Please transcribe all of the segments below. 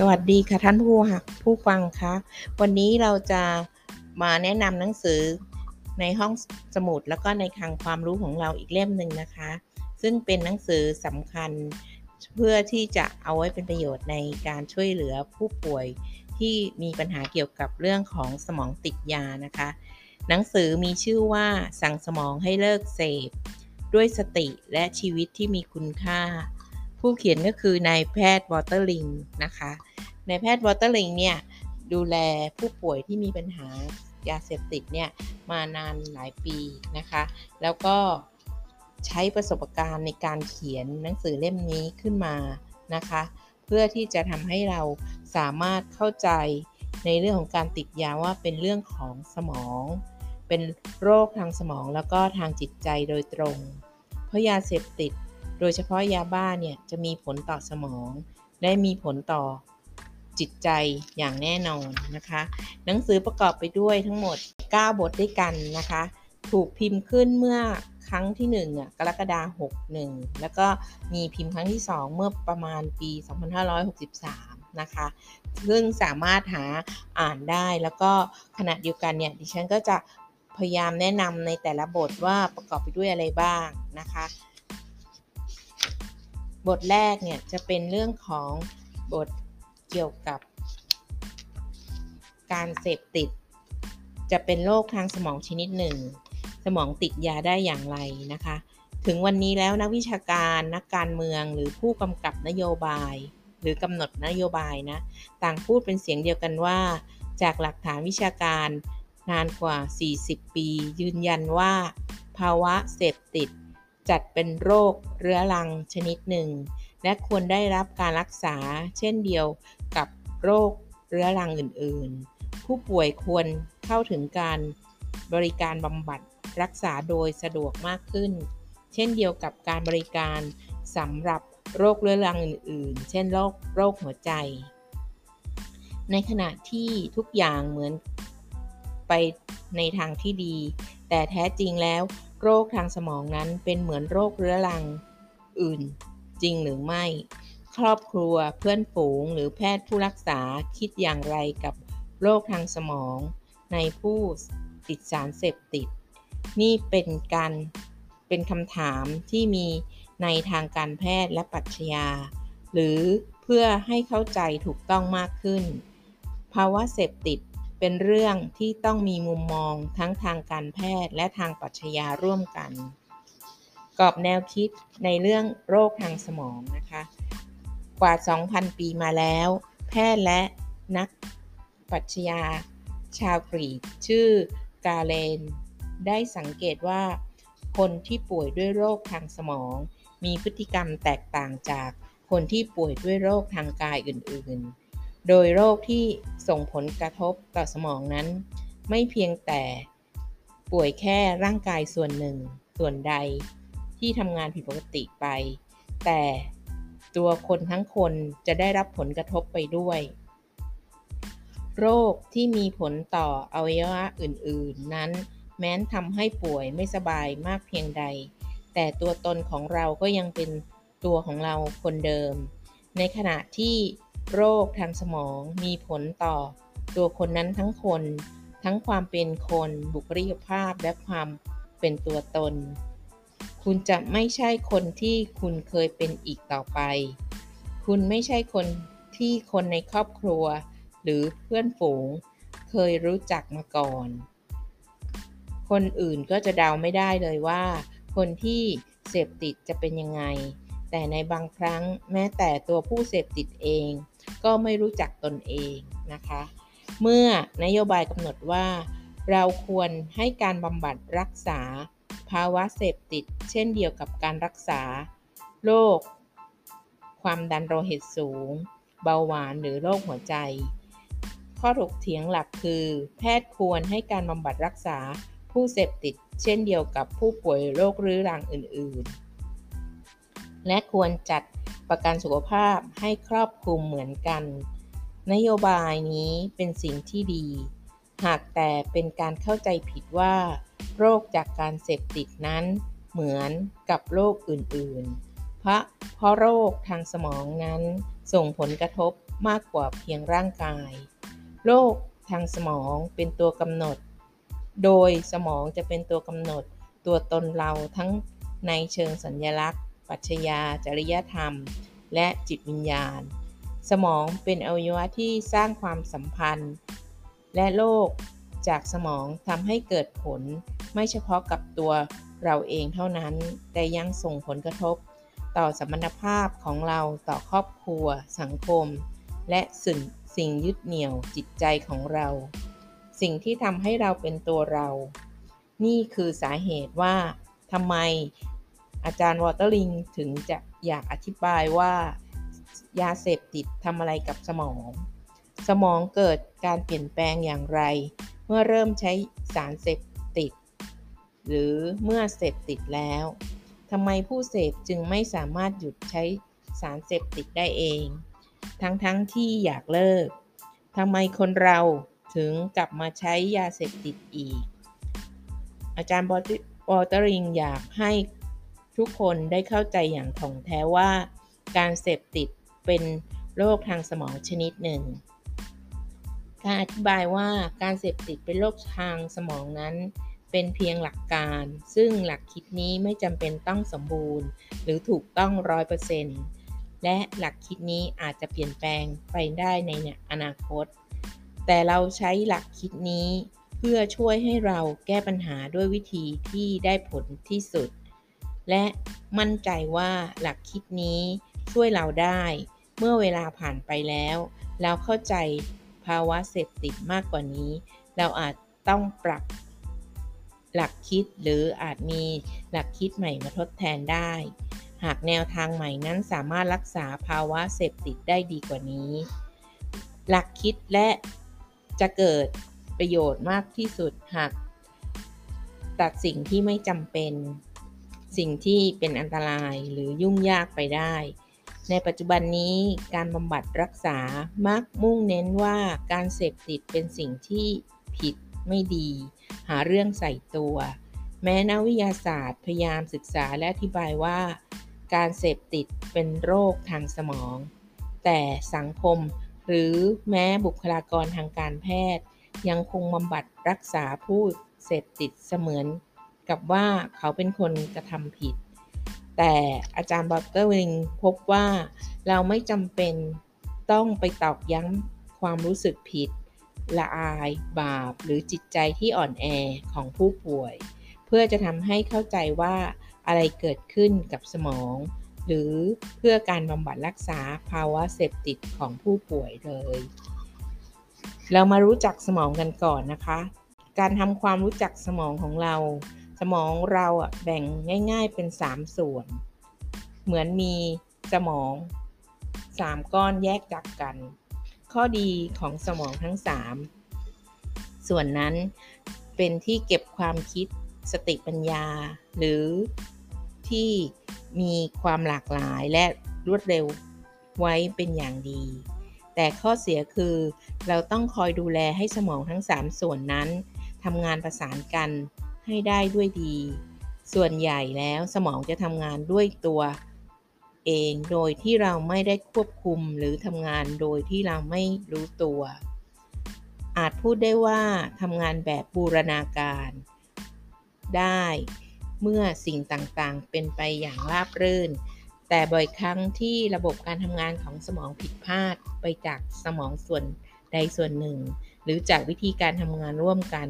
สวัสดีค่ะท่านผู้หักผู้ฟังคะวันนี้เราจะมาแนะนำหนังสือในห้องสมุดแล้วก็ในคลังความรู้ของเราอีกเล่มหนึ่งนะคะ ซึ่งเป็นหนังสือสำคัญเพื่อที่จะเอาไว้เป็นประโยชน์ในการช่วยเหลือผู้ป่วยที่มีปัญหาเกี่ยวกับเรื่องของสมองติดยานะคะ หนังสือมีชื่อว่าสั่งสมองให้เลิกเสพ ด้วยสติและชีวิตที่มีคุณค่า ผู้เขียนก็คือนายแพทย์วอเตอร์ลิงนะคะ นายแพทย์วอเตอร์ลิงเนี่ยดูแลผู้ป่วยที่มีปัญหายาเสพติดเนี่ยมานานหลายปีนะคะ แล้วก็ใช้ประสบการณ์ในการเขียนหนังสือเล่มนี้ขึ้นมานะคะ เพื่อที่จะทำให้เราสามารถเข้าใจในเรื่องของการติดยาว่าเป็นเรื่องของสมอง เป็นโรคทางสมองแล้วก็ทางจิตใจโดยตรง เพราะยาเสพติด โดยเฉพาะยาบ้าเนี่ยจะมีผลต่อสมองและมีผลต่อ จิตใจอย่างแน่นอนนะคะ หนังสือประกอบไปด้วยทั้งหมด 9 บทด้วยกันนะคะ ถูกพิมพ์ขึ้นเมื่อครั้งที่1อะกรกฎาคม61 แล้วก็มีพิมพ์ครั้งที่ 2 เมื่อประมาณปี 2563 นะคะ ซึ่งสามารถหาอ่านได้แล้วก็ขณะเดียวกันเนี่ย ดิฉันก็จะพยายามแนะนำในแต่ละบทว่าประกอบไปด้วยอะไรบ้างนะคะ บทแรกเนี่ยจะเป็นเรื่องของบท เกี่ยวกับ การเสพติด จะเป็นโรคทางสมองชนิดหนึ่ง สมองติดยาได้อย่างไรนะคะ ถึงวันนี้แล้วนักวิชาการนักการเมืองหรือผู้กำกับนโยบาย หรือกำหนดนโยบายนะ ต่างพูดเป็นเสียงเดียวกันว่า จากหลักฐานวิชาการนานกว่า 40 ปี ยืนยันว่า ภาวะเสพติดจัดเป็นโรคเรื้อรังชนิดหนึ่ง และควรได้รับการรักษาเช่นเดียวกับโรคเรื้อรังอื่น ๆ ผู้ป่วยควรเข้าถึงการบริการบำบัดรักษาโดยสะดวกมากขึ้น เช่นเดียวกับการบริการสำหรับโรคเรื้อรังอื่น ๆ เช่นโรคโรคหัวใจ ในขณะที่ทุกอย่างเหมือนไปในทางที่ดี แต่แท้จริงแล้ว โรคทางสมองนั้นเป็นเหมือนโรคเรื้อรังอื่น จริงหรือไม่ ครอบครัวเพื่อนฝูงหรือแพทย์ผู้รักษาคิดอย่างไรกับโรคทางสมอง ในผู้ติดสารเสพติด นี่เป็นการเป็นคำถามที่มีในทางการแพทย์และปรัชญา หรือเพื่อให้เข้าใจถูกต้องมากขึ้น ภาวะเสพติดเป็นเรื่องที่ต้องมีมุมมองทั้งทางการแพทย์และทางปรัชญาร่วมกัน กรอบแนวคิดในเรื่องโรคทางสมองนะคะ กว่า 2,000 ปีมาแล้ว แพทย์และนักปรัชญาชาวกรีกชื่อกาเลน ได้สังเกตว่า คนที่ป่วยด้วยโรคทางสมอง มีพฤติกรรมแตกต่างจากคนที่ป่วยด้วยโรคทางกายอื่น ๆ โดยโรคที่ส่งผลกระทบต่อสมองนั้น ไม่เพียงแต่ป่วยแค่ร่างกายส่วนหนึ่งส่วนใด ที่ทำงานผิดปกติไป แต่ตัวคนทั้งคนจะได้รับผลกระทบไปด้วย โรคที่มีผลต่ออวัยวะอื่น ๆ นั้น แม้นทำให้ป่วยไม่สบายมากเพียงใด แต่ตัวตนของเราก็ยังเป็นตัวของเราคนเดิม ในขณะที่โรคทางสมองมีผลต่อ ตัวคนนั้นทั้งคน ทั้งความเป็นคนบุคลิกภาพและความเป็นตัวตน คุณจะไม่ใช่คนที่คุณเคยเป็นอีกต่อไป คุณไม่ใช่คนที่คนในครอบครัว หรือเพื่อนฝูง เคยรู้จักมาก่อน คนอื่นก็จะเดาไม่ได้เลยว่า คนที่เสพติดจะเป็นยังไง แต่ในบางครั้งแม้แต่ตัวผู้เสพติดเอง ก็ไม่รู้จักตนเองนะคะ เมื่อนโยบายกำหนดว่า เราควรให้การบำบัดรักษา ภาวะเสพติด เช่นเดียวกับการรักษา โรค ความดันโลหิตสูง เบาหวานหรือโรคหัวใจ ข้อถกเถียงหลักคือ แพทย์ควรให้การบำบัดรักษาผู้เสพติด เช่นเดียวกับผู้ป่วยโรครื้อรังอื่น ๆ และควรจัดประกันสุขภาพให้ครอบคลุมเหมือนกัน นโยบายนี้เป็นสิ่งที่ดี หากแต่เป็นการเข้าใจผิดว่า โรคจากการเสพติดนั้นเหมือนกับโรคอื่นๆ เพราะเพราะโรคทางสมองนั้นส่งผลกระทบมากกว่าเพียงร่างกาย โรคทางสมองเป็นตัวกำหนด โดยสมองจะเป็นตัวกำหนดตัวตนเราทั้งในเชิงสัญญลักษณ์ ปรัชญา จริยธรรม และจิตวิญญาณ สมองเป็นอวัยวะที่สร้างความสัมพันธ์ และโรค จากสมองทำให้เกิดผล ไม่เฉพาะกับตัวเราเองเท่านั้น แต่ยังส่งผลกระทบ ต่อสัมพันธภาพของเราต่อครอบครัว สังคม และสิ่งสิ่งยึดเหนี่ยวจิตใจของเรา สิ่งที่ทำให้เราเป็นตัวเรา นี่คือสาเหตุว่าทำไมอาจารย์วอเตอร์ลิงถึงจะอยากอธิบายว่ายาเสพติดทำอะไรกับสมอง สมองเกิดการเปลี่ยนแปลงอย่างไร เมื่อเริ่มใช้สารเสพติด หรือเมื่อเสพติดแล้วทำไมผู้เสพจึงไม่สามารถหยุดใช้สารเสพติดได้เอง ทั้งๆทที่อยากเลิกทำไมคนเราถึงกลับมาใช้ยาเสพติดอีก อาจารย์บอเตอริงอยากให้ทุกคนได้เข้าใจอย่างถ่องแท้ว่า การเสพติดเป็นโรคทางสมองชนิดหนึ่ง การอธิบายว่าการเสพติดเป็นโรคทางสมองนั้น เป็นเพียงหลักการ ซึ่งหลักคิดนี้ไม่จำเป็นต้องสมบูรณ์ หรือถูกต้องร้อยเปอร์เซ็นต์และหลักคิดนี้อาจจะเปลี่ยนแปลงไปได้ในอนาคต แต่เราใช้หลักคิดนี้เพื่อช่วยให้เราแก้ปัญหาด้วยวิธีที่ได้ผลที่สุด และมั่นใจว่าหลักคิดนี้ช่วยเราได้ เมื่อเวลาผ่านไปแล้ว เราเข้าใจ ภาวะเสพติดมากกว่านี้ เราอาจต้องปรับหลักคิดหรืออาจมีหลักคิดใหม่มาทดแทนได้ หากแนวทางใหม่นั้นสามารถรักษาภาวะเสพติดได้ดีกว่านี้ หลักคิดและจะเกิดประโยชน์มากที่สุดหากตัดสิ่งที่ไม่จำเป็น สิ่งที่เป็นอันตรายหรือยุ่งยากไปได้ ในปัจจุบันนี้การบำบัดรักษามักมุ่งเน้นว่าการเสพติดเป็นสิ่งที่ผิดไม่ดี หาเรื่องใส่ตัว แม้นักวิทยาศาสตร์พยายามศึกษาและอธิบายว่า การเสพติดเป็นโรคทางสมอง แต่สังคมหรือแม้บุคลากรทางการแพทย์ ยังคงบำบัดรักษาผู้เสพติดเสมือน กับว่าเขาเป็นคนกระทำผิด แต่อาจารย์บัตเตอร์วิงพบว่าเราไม่จำเป็นต้องไปตอกย้ำความรู้สึกผิด ละอาย บาป หรือจิตใจที่อ่อนแอของผู้ป่วย เพื่อจะทำให้เข้าใจว่าอะไรเกิดขึ้นกับสมอง หรือเพื่อการบำบัดรักษาภาวะเสพติดของผู้ป่วยเลย เรามารู้จักสมองกันก่อนนะคะ การทำความรู้จักสมองของเรา สมองเราอะแบ่งง่าย ๆ เป็น 3 ส่วน เหมือนมีสมอง 3 ก้อนแยกจากกัน ข้อดีของสมองทั้ง 3 ส่วนนั้นเป็นที่เก็บความคิดสติปัญญา หรือที่มีความหลากหลายและรวดเร็วไว้เป็นอย่างดี แต่ข้อเสียคือเราต้องคอยดูแลให้สมองทั้ง 3 ส่วนนั้นทำงานประสานกัน ให้ได้ด้วยดี ส่วนใหญ่แล้วสมองจะทำงานด้วยตัวเองโดยที่เราไม่ได้ควบคุมหรือทำงานโดยที่เราไม่รู้ตัว อาจพูดได้ว่าทำงานแบบบูรณาการ ได้เมื่อสิ่งต่างๆ เป็นไปอย่างราบรื่น แต่บ่อยครั้งที่ระบบการทำงานของสมองผิดพลาดไปจากสมองส่วนใดส่วนหนึ่ง หรือจากวิธีการทำงานร่วมกัน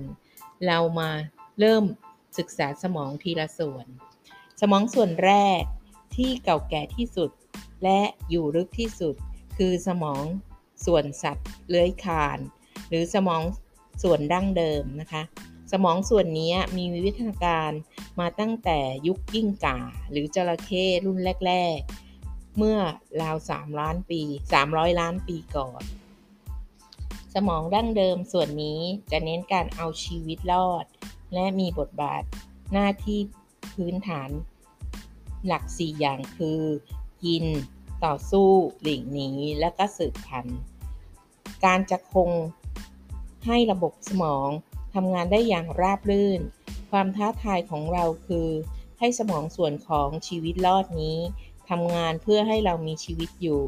เรามา เริ่มศึกษาสมองทีละส่วน สมองส่วนแรกที่เก่าแก่ที่สุด และอยู่ลึกที่สุด คือสมองส่วนสัตว์เลื้อยคาน หรือสมองส่วนดั้งเดิมนะคะ สมองส่วนนี้มีวิวัฒนาการมาตั้งแต่ยุคยิ่งก่า หรือจระเข้รุ่นแรก ๆ เมื่อราว 3 ล้านปี 300 ล้านปีก่อน สมองดั้งเดิมส่วนนี้จะเน้นการเอาชีวิตรอด และมีบทบาทหน้าที่พื้นฐาน หลัก 4 อย่างคือ กิน ต่อสู้หลีกหนีและก็สืบพันธุ์ การจะคงให้ระบบสมองทำงานได้อย่างราบรื่น ความท้าทายของเราคือ ให้สมองส่วนของชีวิตรอดนี้ทำงานเพื่อให้เรามีชีวิตอยู่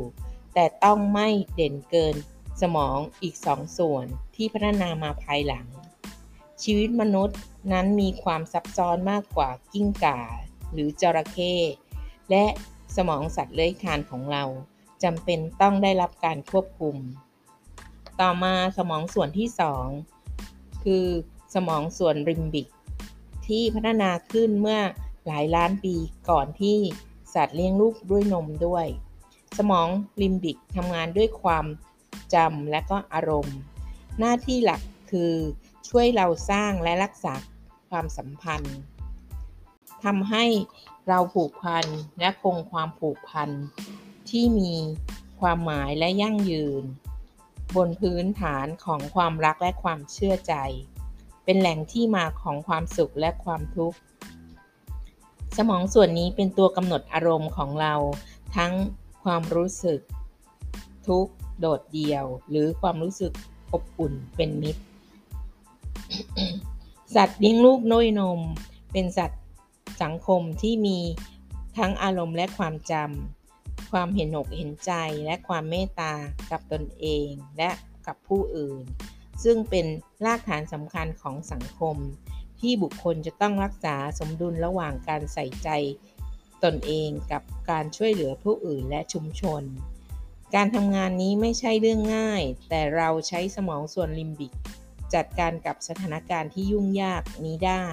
แต่ต้องไม่เด่นเกินสมองอีกสองส่วนที่พัฒนามาภายหลัง ชีวิตมนุษย์นั้นมีความซับซ้อนมากกว่ากิ้งก่า หรือจระเข้และสมองสัตว์เลื้อยคลานของเราจำเป็นต้องได้รับการควบคุม ต่อมาสมองส่วนที่ 2 คือสมองส่วนริมบิก ที่พัฒนาขึ้นเมื่อหลายล้านปีก่อนที่สัตว์เลี้ยงลูกด้วยนมด้วย สมองริมบิกทำงานด้วยความจำและก็อารมณ์ หน้าที่หลักคือ ช่วยเราสร้างและรักษาความสัมพันธ์ทำให้เราผูกพันและคงความผูกพันที่มีความหมายและยั่งยืน บนพื้นฐานของความรักและความเชื่อใจ เป็นแหล่งที่มาของความสุขและความทุกข์ สมองส่วนนี้เป็นตัวกำหนดอารมณ์ของเราทั้งความรู้สึก ทุกข์ โดดเดี่ยว หรือความรู้สึกอบอุ่นเป็นมิตร สัตว์เลี้ยงลูกน้อยนม เป็นสัตว์สังคมที่มีทั้งอารมณ์และความจำ ความเห็นอกเห็นใจและความเมตตากับตนเองและกับผู้อื่น ซึ่งเป็นรากฐานสำคัญของสังคม ที่บุคคลจะต้องรักษาสมดุลระหว่างการใส่ใจตนเองกับการช่วยเหลือผู้อื่นและชุมชน การทำงานนี้ไม่ใช่เรื่องง่าย แต่เราใช้สมองส่วนลิมบิก จัดการกับสถานการณ์ที่ยุ่งยากนี้ได้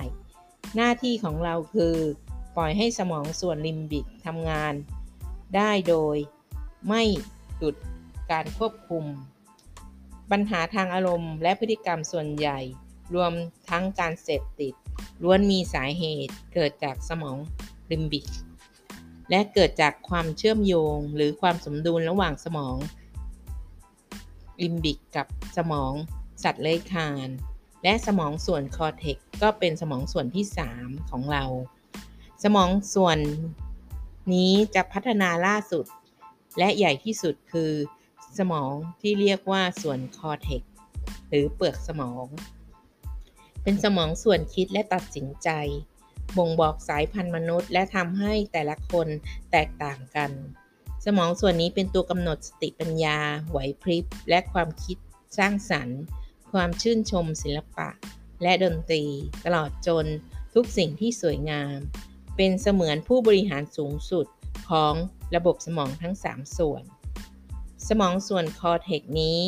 หน้าที่ของเราคือ ปล่อยให้สมองส่วนลิมบิกทำงาน ได้โดย ไม่หยุดการควบคุม ปัญหาทางอารมณ์และพฤติกรรมส่วนใหญ่ รวมทั้งการเสพติดล้วนมีสาเหตุเกิดจากสมองลิมบิก และเกิดจากความเชื่อมโยงหรือความสมดุลระหว่างสมองลิมบิกกับสมอง สัตว์เลื้อยคลาน และสมองส่วน cortex ก็เป็นสมองส่วนที่ 3 ของเรา สมองส่วนนี้จะพัฒนาล่าสุด และใหญ่ที่สุดคือ สมองที่เรียกว่าส่วน cortexหรือเปลือกสมอง เป็นสมองส่วนคิดและตัดสินใจ บ่งบอกสายพันธุ์มนุษย์ และทำให้แต่ละคนแตกต่างกัน สมองส่วนนี้เป็นตัวกำหนดสติปัญญา ไหวพริบ และความคิดสร้างสรรค์ ความชื่นชมศิลปะ และดนตรี ตลอดจนทุกสิ่งที่สวยงาม เป็นเสมือนผู้บริหารสูงสุดของระบบสมองทั้ง 3 ส่วน สมองส่วน cortex นี้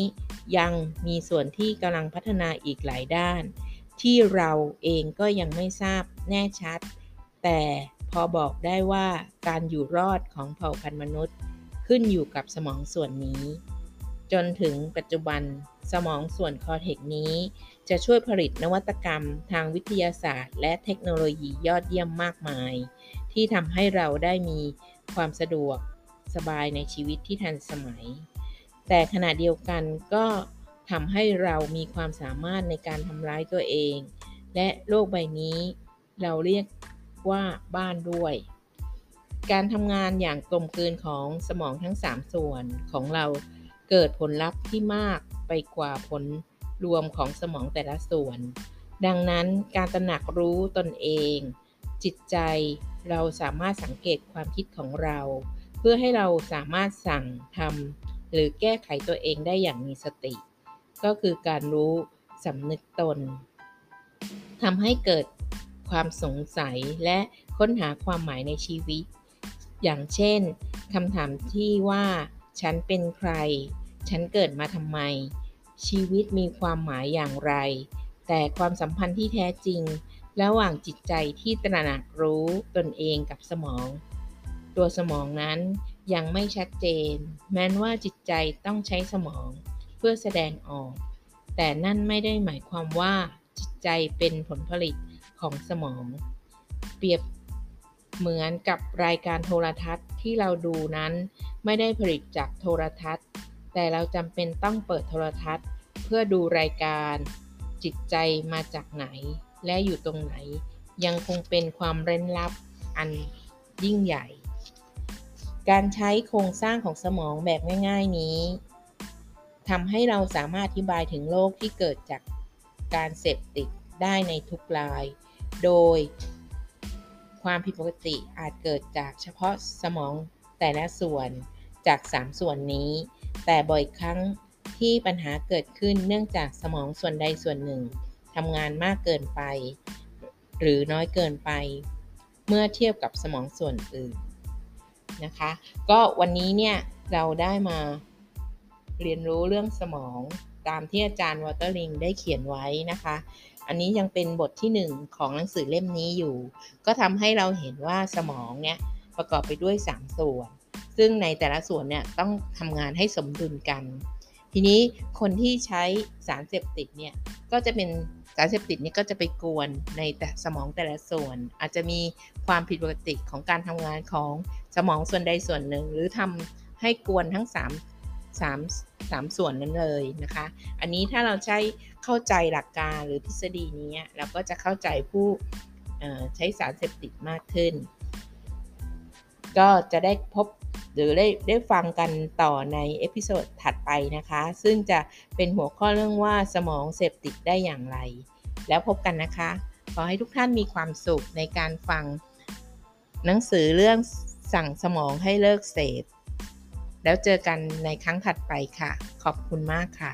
ยังมีส่วนที่กำลังพัฒนาอีกหลายด้าน ที่เราเองก็ยังไม่ทราบแน่ชัด แต่พอบอกได้ว่าการอยู่รอดของเผ่าพันธุ์มนุษย์ ขึ้นอยู่กับสมองส่วนนี้ จนถึงปัจจุบัน สมองส่วน cortex นี้ จะช่วยผลิตนวัตกรรมทางวิทยาศาสตร์ และเทคโนโลยียอดเยี่ยมมากมาย ที่ทำให้เราได้มีความสะดวกสบายในชีวิตที่ทันสมัย แต่ขณะเดียวกันก็ทำให้เรามีความสามารถในการทำร้ายตัวเอง และโลกใบนี้ เราเรียกว่าบ้านด้วย การทำงานอย่างกลมกลืนของสมองทั้ง 3 ส่วนของเรา เกิดผลลัพธ์ที่มากไปกว่าผลรวมของสมองแต่ละส่วน ดังนั้นการตระหนักรู้ตนเอง จิตใจเราสามารถสังเกตความคิดของเรา เพื่อให้เราสามารถสั่งทำหรือแก้ไขตัวเองได้อย่างมีสติ ก็คือการรู้สำนึกตนทำให้เกิดความสงสัยและค้นหาความหมายในชีวิต อย่างเช่นคำถามที่ว่า ฉันเป็นใคร ฉันเกิดมาทำไม ชีวิตมีความหมายอย่างไร แต่ความสัมพันธ์ที่แท้จริง ระหว่างจิตใจที่ตระหนักรู้ตนเองกับสมอง ตัวสมองนั้นยังไม่ชัดเจน แม้นว่าจิตใจต้องใช้สมองเพื่อแสดงออก แต่นั่นไม่ได้หมายความว่าจิตใจเป็นผลผลิตของสมอง เปรียบ เหมือนกับรายการโทรทัศน์ที่เราดูนั้น ไม่ได้ผลิตจากโทรทัศน์ แต่เราจำเป็นต้องเปิดโทรทัศน์ เพื่อดูรายการ จิตใจมาจากไหน และอยู่ตรงไหน ยังคงเป็นความเร้นลับอันยิ่งใหญ่ การใช้โครงสร้างของสมองแบบง่าย ๆนี้ทำให้เราสามารถอธิบายถึงโรคที่เกิดจากการเสพติดได้ในทุกราย โดย ความผิดปกติอาจเกิดจากเฉพาะสมองแต่ละส่วนจาก 3 ส่วนนี้ แต่บ่อยครั้งที่ปัญหาเกิดขึ้นเนื่องจากสมองส่วนใดส่วนหนึ่งทำงานมากเกินไป หรือน้อยเกินไป เมื่อเทียบกับสมองส่วนอื่นนะคะ ก็วันนี้เนี่ยเราได้มาเรียนรู้เรื่องสมองตามที่อาจารย์วอเตอร์ลิงได้เขียนไว้นะคะ อันนี้ยังเป็นบทที่ 1 ของหนังสือเล่มนี้อยู่ ก็ทำให้เราเห็นว่าสมองเนี่ยประกอบไปด้วย 3 ส่วน ซึ่งในแต่ละส่วนเนี่ยต้องทำงานให้สมดุลกัน ทีนี้คนที่ใช้สารเสพติดเนี่ยก็จะเป็นสารเสพติดนี่ก็จะไปกวนในแต่สมองแต่ละส่วน อาจจะมีความผิดปกติของการทำงานของสมองส่วนใดส่วนหนึ่ง หรือทำให้กวนทั้ง 3 3 3 ส่วนนั้นเลยนะคะ อันนี้ถ้าเราใช้เข้าใจหลักการหรือทฤษฎีนี้เราก็จะเข้าใจผู้ใช้สารเสพติดมากขึ้น ก็จะได้พบหรือได้ได้ฟังกันต่อใน episode ถัดไปนะคะ ซึ่งจะเป็นหัวข้อเรื่องว่าสมองเสพติดได้อย่างไร แล้วพบกันนะคะ ขอให้ทุกท่านมีความสุขในการฟังหนังสือเรื่องสั่งสมองให้เลิกเสพ แล้วเจอกันในครั้งถัดไปค่ะ ขอบคุณมากค่ะ